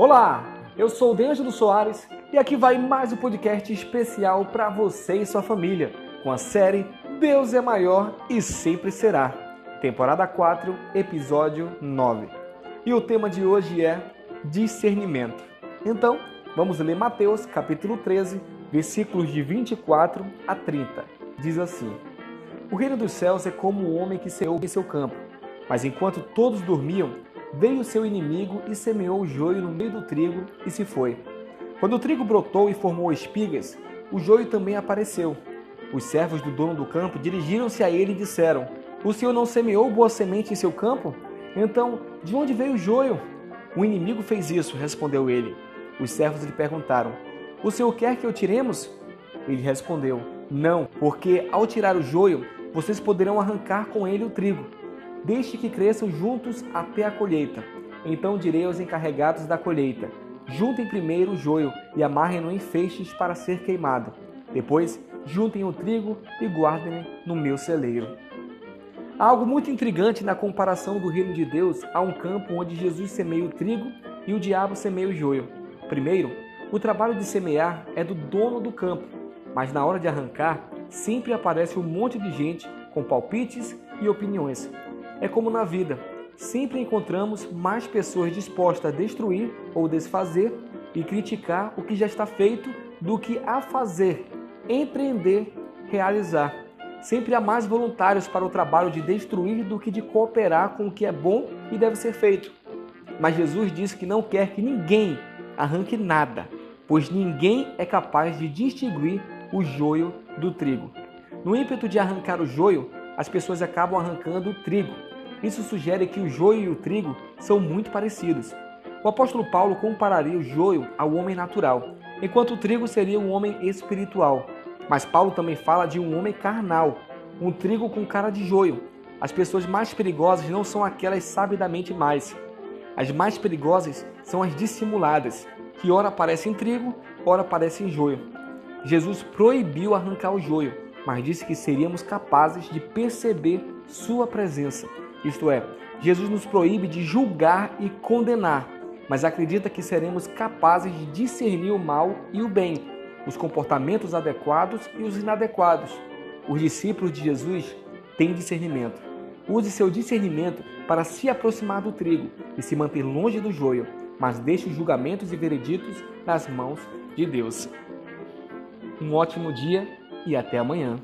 Olá, eu sou o D'Angelo Soares e aqui vai mais um podcast especial para você e sua família, com a série Deus é Maior e Sempre Será, temporada 4, episódio 9. E o tema de hoje é discernimento. Então, vamos ler Mateus capítulo 13, versículos de 24 a 30. Diz assim: O reino dos céus é como um homem que semeou em seu campo, mas enquanto todos dormiam, veio seu inimigo e semeou o joio no meio do trigo e se foi. Quando o trigo brotou e formou espigas, o joio também apareceu. Os servos do dono do campo dirigiram-se a ele e disseram: O senhor não semeou boa semente em seu campo? Então, de onde veio o joio? O inimigo fez isso, respondeu ele. Os servos lhe perguntaram: O senhor quer que eu tiremos? Ele respondeu: Não, porque ao tirar o joio, vocês poderão arrancar com ele o trigo. Deixe que cresçam juntos até a colheita. Então direi aos encarregados da colheita: Juntem primeiro o joio e amarrem-no em feixes para ser queimado. Depois, juntem o trigo e guardem-no no meu celeiro. Há algo muito intrigante na comparação do reino de Deus a um campo onde Jesus semeia o trigo e o diabo semeia o joio. Primeiro, o trabalho de semear é do dono do campo, mas na hora de arrancar, sempre aparece um monte de gente com palpites e opiniões. É como na vida, sempre encontramos mais pessoas dispostas a destruir ou desfazer e criticar o que já está feito do que a fazer, empreender, realizar. Sempre há mais voluntários para o trabalho de destruir do que de cooperar com o que é bom e deve ser feito. Mas Jesus disse que não quer que ninguém arranque nada, pois ninguém é capaz de distinguir o joio do trigo. No ímpeto de arrancar o joio, as pessoas acabam arrancando o trigo, isso sugere que o joio e o trigo são muito parecidos. O apóstolo Paulo compararia o joio ao homem natural, enquanto o trigo seria um homem espiritual. Mas Paulo também fala de um homem carnal, um trigo com cara de joio. As pessoas mais perigosas não são aquelas sabidamente mais. As mais perigosas são as dissimuladas, que ora parecem trigo, ora parecem joio. Jesus proibiu arrancar o joio, mas disse que seríamos capazes de perceber sua presença. Isto é, Jesus nos proíbe de julgar e condenar, mas acredita que seremos capazes de discernir o mal e o bem, os comportamentos adequados e os inadequados. Os discípulos de Jesus têm discernimento. Use seu discernimento para se aproximar do trigo e se manter longe do joio, mas deixe os julgamentos e vereditos nas mãos de Deus. Um ótimo dia e até amanhã.